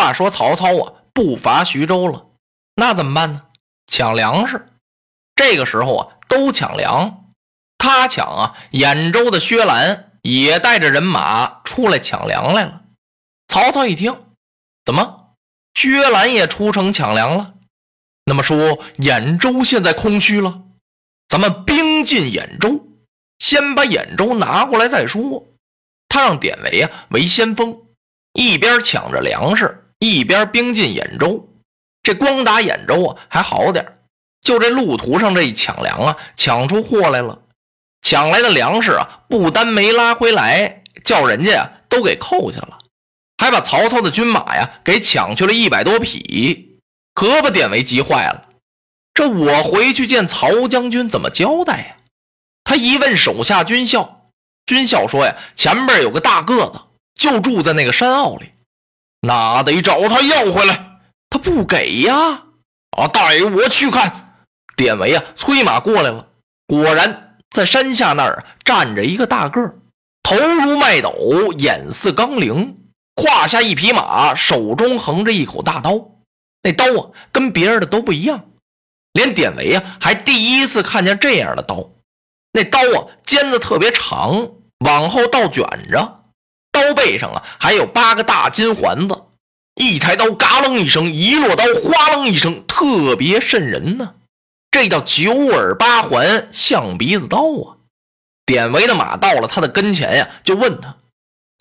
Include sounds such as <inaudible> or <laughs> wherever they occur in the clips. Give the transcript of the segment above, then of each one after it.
话说曹操啊，不伐徐州了，那怎么办呢？抢粮食。这个时候啊，都抢粮。他抢啊，兖州的薛兰也带着人马出来抢粮来了。曹操一听，怎么薛兰也出城抢粮了？那么说兖州现在空虚了，咱们兵进兖州，先把兖州拿过来再说。他让典韦啊为先锋。一边抢着粮食，一边兵进兖州。这光打兖州啊还好点就这路途上这一抢粮啊，抢出货来了。抢来的粮食啊，不单没拉回来，叫人家呀都给扣下了，还把曹操的军马呀给抢去了一百多匹，可把典韦急坏了。这我回去见曹将军怎么交代呀？他一问手下军校，军校说呀，前边有个大个子。就住在那个山坳里，那得找他要回来。他不给呀！啊，带我去看。典韦啊，催马过来了。果然，在山下那儿站着一个大个儿，头如麦斗，眼似钢铃，胯下一匹马，手中横着一口大刀。那刀啊，跟别人的都不一样，连典韦啊，还第一次看见这样的刀。那刀啊，尖子特别长，往后倒卷着。背上啊，还有八个大金环子。一抬刀，嘎楞一声；一落刀，哗楞一声，特别瘆人呢。这叫九耳八环象鼻子刀啊！典韦的马到了他的跟前呀，就问他：“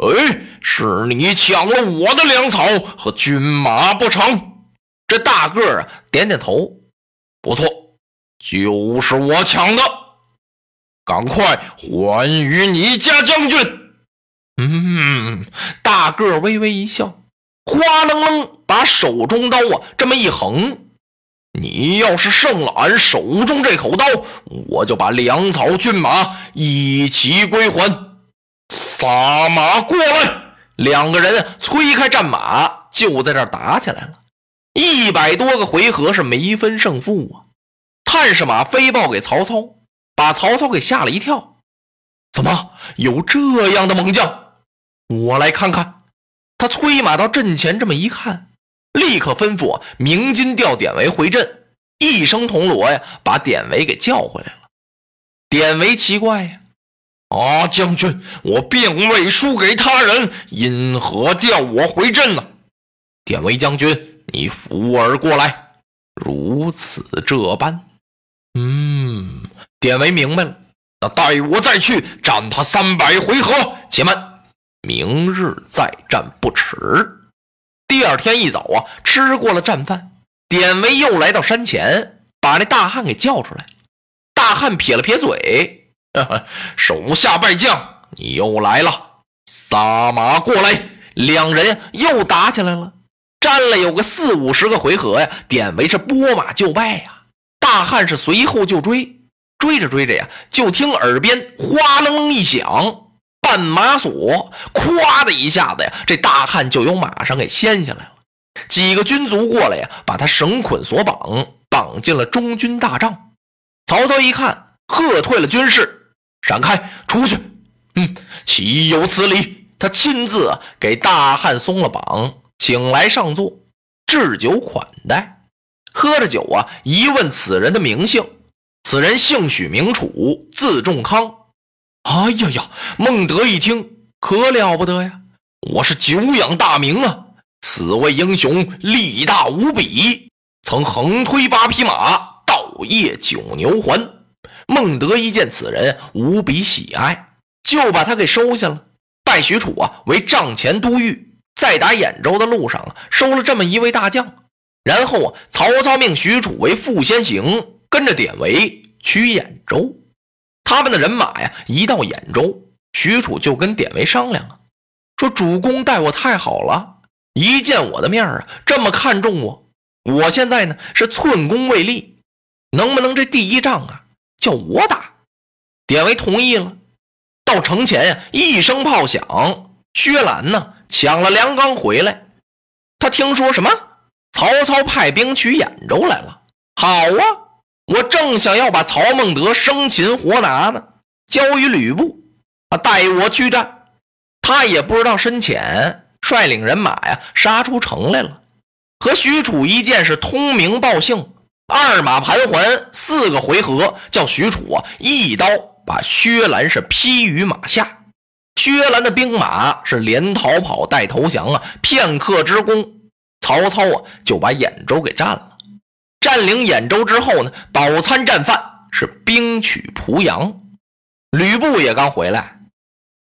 哎，是你抢了我的粮草和军马不成？”这大个儿啊，点点头：“不错，就是我抢的。赶快还与你家将军。”嗯，嗯 <laughs> 大个微微一笑，哗楞楞把手中刀啊这么一横，你要是胜了俺手中这口刀，我就把粮草骏马一起归还。撒马过来！两个人催开战马，就在这打起来了。一百多个回合是没分胜负啊！探视马飞报给曹操，把曹操给吓了一跳。怎么有这样的猛将？我来看看，他催马到阵前，这么一看，立刻吩咐鸣金调典韦回阵，一声铜锣呀，把典韦给叫回来了。典韦奇怪呀，啊，将军，我并未输给他人，因何调我回阵呢？典韦将军，你扶儿过来，如此这般。嗯，典韦明白了，那待我再去战他三百回合。且慢。明日再战不迟。第二天一早啊，吃过了战饭，典韦又来到山前，把那大汉给叫出来。大汉撇了撇嘴：“ <laughs> 手下败将，你又来了，撒马过来。”两人又打起来了，战了有个四五十个回合呀。典韦是拨马就败呀，大汉是随后就追，追着追着呀，就听耳边哗楞楞一响。绊马索，咵的一下子呀，这大汉就由马上给掀下来了。几个军卒过来呀，把他绳捆索绑，绑进了中军大帐。曹操一看，喝退了军士，闪开，出去。嗯，岂有此理！他亲自给大汉松了绑，请来上座，置酒款待。喝着酒啊，一问此人的名姓，此人姓许，名楚，字仲康。哎呀呀！孟德一听，可了不得呀！我是久仰大名啊！此位英雄力大无比，曾横推八匹马，倒夜九牛环。孟德一见此人，无比喜爱，就把他给收下了，拜许褚啊为帐前都尉。在打兖州的路上啊，收了这么一位大将，然后啊，曹操命许褚为副先行，跟着典韦去兖州。他们的人马呀，一到兖州，许褚就跟典韦商量啊，说主公待我太好了，一见我的面啊，这么看重我。我现在呢是寸功未立，能不能这第一仗啊叫我打？典韦同意了。到城前呀，一声炮响，薛兰呢抢了粮缸回来。他听说什么？曹操派兵取兖州来了。好啊，我正想要把曹孟德生擒活拿呢，交于吕布啊，带我去战。他也不知道深浅，率领人马呀杀出城来了。和许褚一见是通名报姓，二马盘桓，四个回合，叫许褚啊一刀把薛兰是劈于马下。薛兰的兵马是连逃跑带投降啊，片刻之功，曹操啊就把兖州给占了。占领兖州之后呢，饱餐战饭，是兵取濮阳。吕布也刚回来，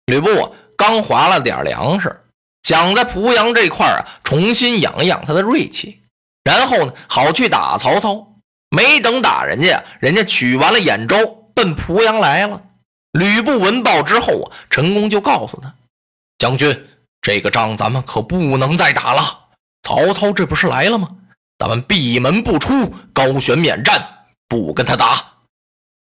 吕布刚划了点粮食。想在濮阳这块啊，重新养一养他的锐气，然后呢，好去打曹操。没等打人家，人家取完了兖州，奔濮阳来了。吕布闻报之后啊，陈宫就告诉他：“将军，这个仗咱们可不能再打了。曹操这不是来了吗？咱们闭门不出，高悬免战，不跟他打。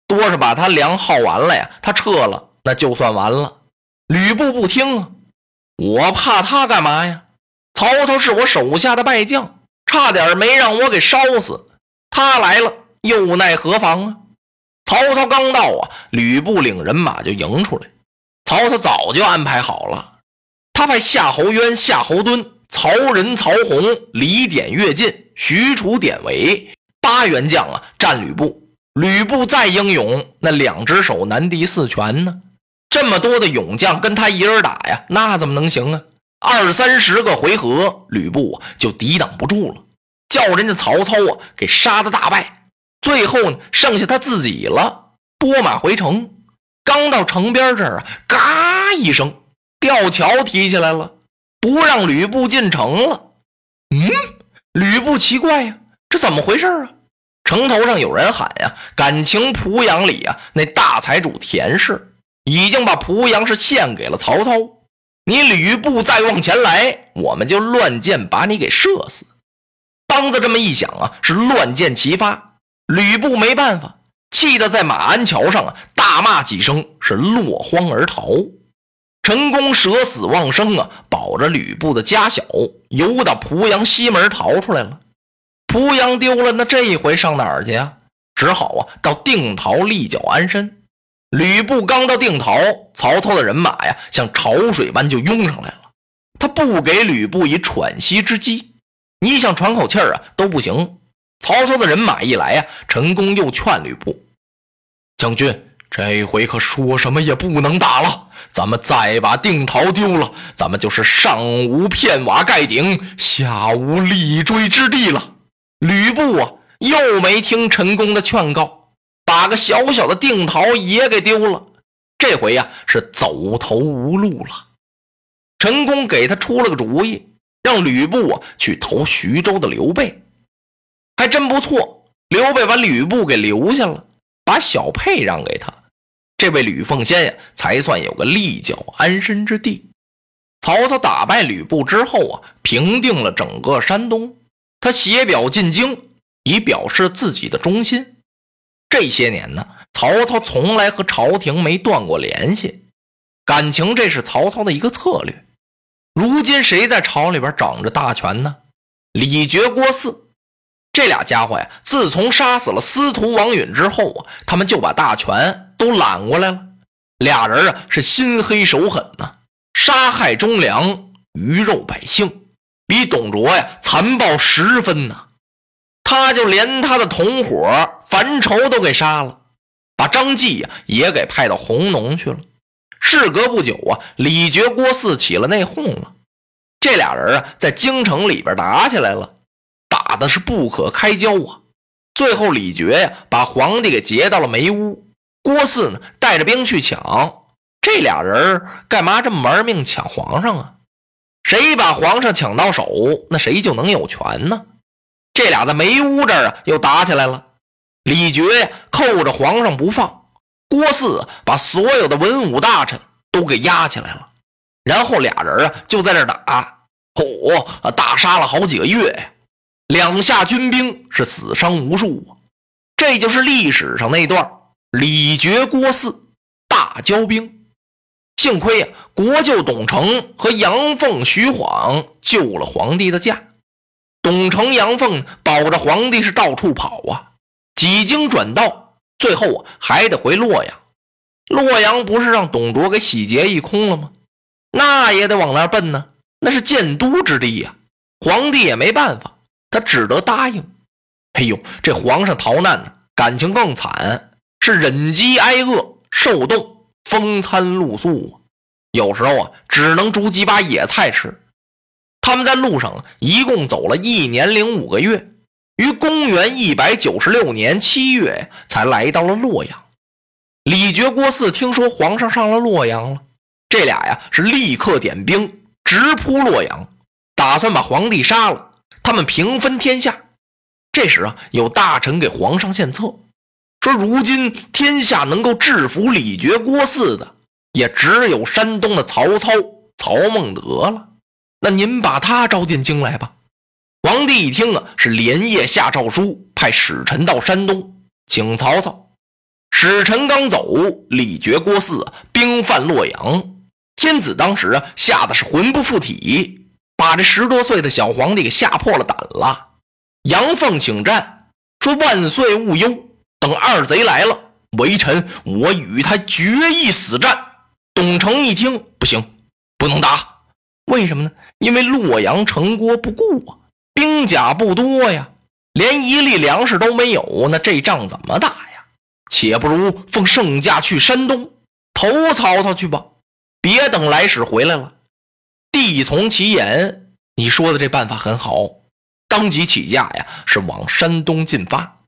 多是把他粮耗完了呀，他撤了，那就算完了。”吕布不听啊。我怕他干嘛呀？曹操是我手下的败将，差点没让我给烧死。他来了，又奈何妨啊？曹操刚到啊，吕布领人马就迎出来。曹操早就安排好了，他派夏侯渊、夏侯惇、曹仁、曹洪、李典、乐进、许褚、典韦八员将啊，战吕布。吕布再英勇，那两只手难敌四拳呢。这么多的勇将跟他一人打呀，那怎么能行啊？二三十个回合，吕布就抵挡不住了，叫人家曹操啊给杀的大败。最后呢，剩下他自己了，拨马回城。刚到城边这儿啊，嘎一声，吊桥提起来了，不让吕布进城了。吕布奇怪呀，这怎么回事啊？城头上有人喊呀，感情濮阳里啊那大财主田氏。已经把濮阳是献给了曹操，你吕布再往前来，我们就乱箭把你给射死。梆子这么一响啊，是乱箭齐发，吕布没办法，气得在马鞍桥上啊大骂几声，是落荒而逃。陈宫舍死忘生啊，保着吕布的家小，游到濮阳西门逃出来了。濮阳丢了，那这一回上哪儿去啊？只好啊到定陶立脚安身。吕布刚到定陶，曹操的人马呀，像潮水般就涌上来了。他不给吕布以喘息之机，你想喘口气儿啊都不行。曹操的人马一来呀，陈宫又劝吕布：“将军，这回可说什么也不能打了。咱们再把定陶丢了，咱们就是上无片瓦盖顶，下无立锥之地了。”吕布啊，又没听陈宫的劝告。把个小小的定陶也给丢了，这回呀是走投无路了。陈宫给他出了个主意，让吕布啊去投徐州的刘备，还真不错。刘备把吕布给留下了，把小沛让给他，这位吕奉先呀才算有个立脚安身之地。曹操打败吕布之后啊，平定了整个山东，他写表进京，以表示自己的忠心。这些年呢，曹操从来和朝廷没断过联系，感情这是曹操的一个策略。如今谁在朝里边掌着大权呢？李傕、郭汜这俩家伙呀，自从杀死了司徒王允之后啊，他们就把大权都揽过来了。俩人啊是心黑手狠呐，杀害忠良，鱼肉百姓，比董卓呀残暴十分呐。他就连他的同伙。樊稠都给杀了，把张继呀也给派到红农去了。事隔不久啊，李傕、郭汜起了内讧了。这俩人啊，在京城里边打起来了，打的是不可开交啊。最后李傕呀，把皇帝给劫到了梅屋，郭汜呢带着兵去抢。这俩人干嘛这么玩命抢皇上啊？谁把皇上抢到手，那谁就能有权呢？这俩在梅屋这儿啊又打起来了。李傕呀扣着皇上不放，郭汜把所有的文武大臣都给押起来了，然后俩人啊就在这打，嚯，大杀了好几个月呀，两下军兵是死伤无数啊。这就是历史上那段李傕郭汜大交兵。幸亏呀，国舅董承和杨凤、徐晃救了皇帝的驾。董承、杨凤保着皇帝是到处跑啊，几经转道，最后啊还得回洛阳。洛阳不是让董卓给洗劫一空了吗？那也得往那奔呢，那是建都之地呀。皇帝也没办法，他只得答应。哎呦，这皇上逃难呢，感情更惨，是忍饥挨饿，受冻。风餐露宿，有时候啊，只能煮几把野菜吃。他们在路上一共走了一年零五个月，于公元一百九十六年七月才来到了洛阳。李傕、郭汜听说皇上上了洛阳了，这俩呀是立刻点兵直扑洛阳，打算把皇帝杀了，他们平分天下。这时啊，有大臣给皇上献策。说：“如今天下能够制服李傕、郭汜的，也只有山东的曹操、曹孟德了。那您把他招进京来吧。”皇帝一听啊，是连夜下诏书，派使臣到山东请曹操。使臣刚走，李傕、郭汜兵犯洛阳。天子当时啊，吓得是魂不附体，把这十多岁的小皇帝给吓破了胆了。杨凤请战，说：“万岁勿忧。”等二贼来了，微臣我与他决一死战。董承一听，不行，不能打。为什么呢？因为洛阳城郭不顾啊，兵甲不多呀，连一粒粮食都没有。那这仗怎么打呀？且不如奉圣驾去山东投曹操去吧。别等来使回来了。帝从其言，你说的这办法很好。当即起驾呀，是往山东进发。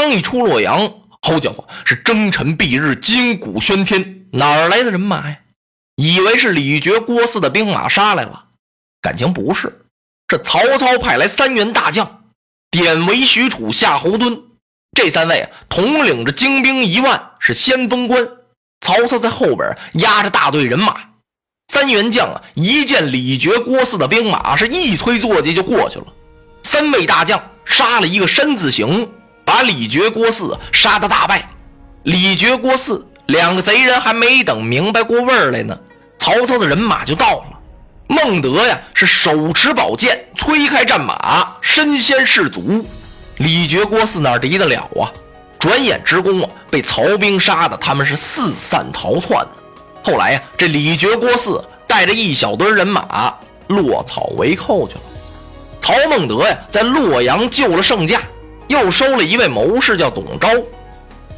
刚一出洛阳，好家伙，是征尘蔽日，金鼓喧天，哪儿来的人马呀？以为是李傕、郭汜的兵马杀来了，感情不是，这曹操派来三员大将，典韦、许褚、夏侯惇，这三位啊，统领着精兵一万，是先锋官。曹操在后边压着大队人马，三员将啊，一见李傕、郭汜的兵马，是一催坐骑就过去了。三位大将杀了一个山字形。把李傕、郭汜杀得大败。李傕、郭汜两个贼人还没等明白过味儿来呢，曹操的人马就到了。孟德呀是手持宝剑，催开战马，身先士卒。李傕、郭汜哪敌得了啊？转眼之功啊，被曹兵杀的他们是四散逃窜。后来呀，这李傕、郭汜带着一小堆人马落草为寇去了。曹孟德呀，在洛阳救了圣驾。又收了一位谋士，叫董昭。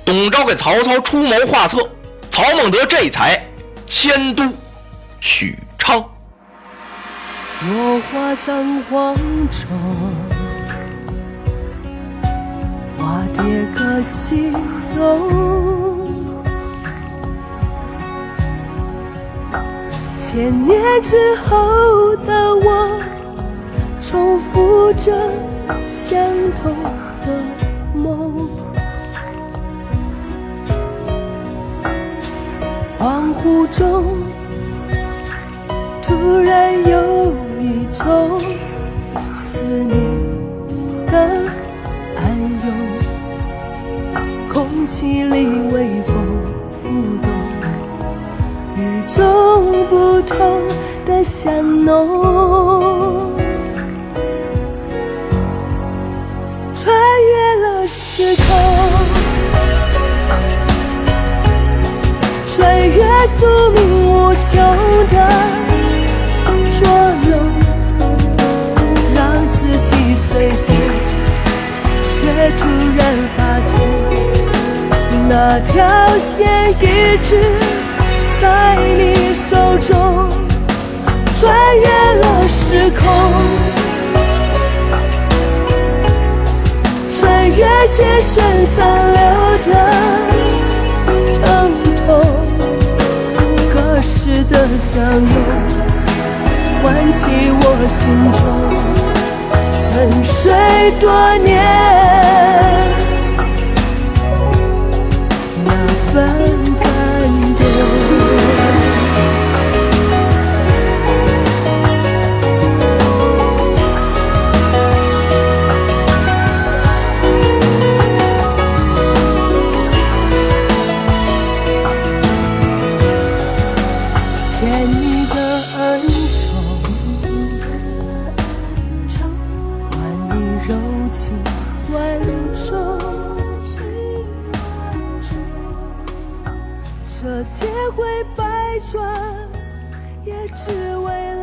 董昭给曹操出谋划策，曹孟德这才迁都许昌。落花葬黄冢，花蝶各西东。千年之后的我，重复着相同。的梦，恍惚中突然有一种思念的暗涌，空气里微风浮动，与众不同的香浓。的捉弄，让四季随风，却突然发现那条线一直在你手中，穿越了时空。穿越界深残留的的相拥，唤起我心中沉睡多年，情万种，这千回百转，也只为了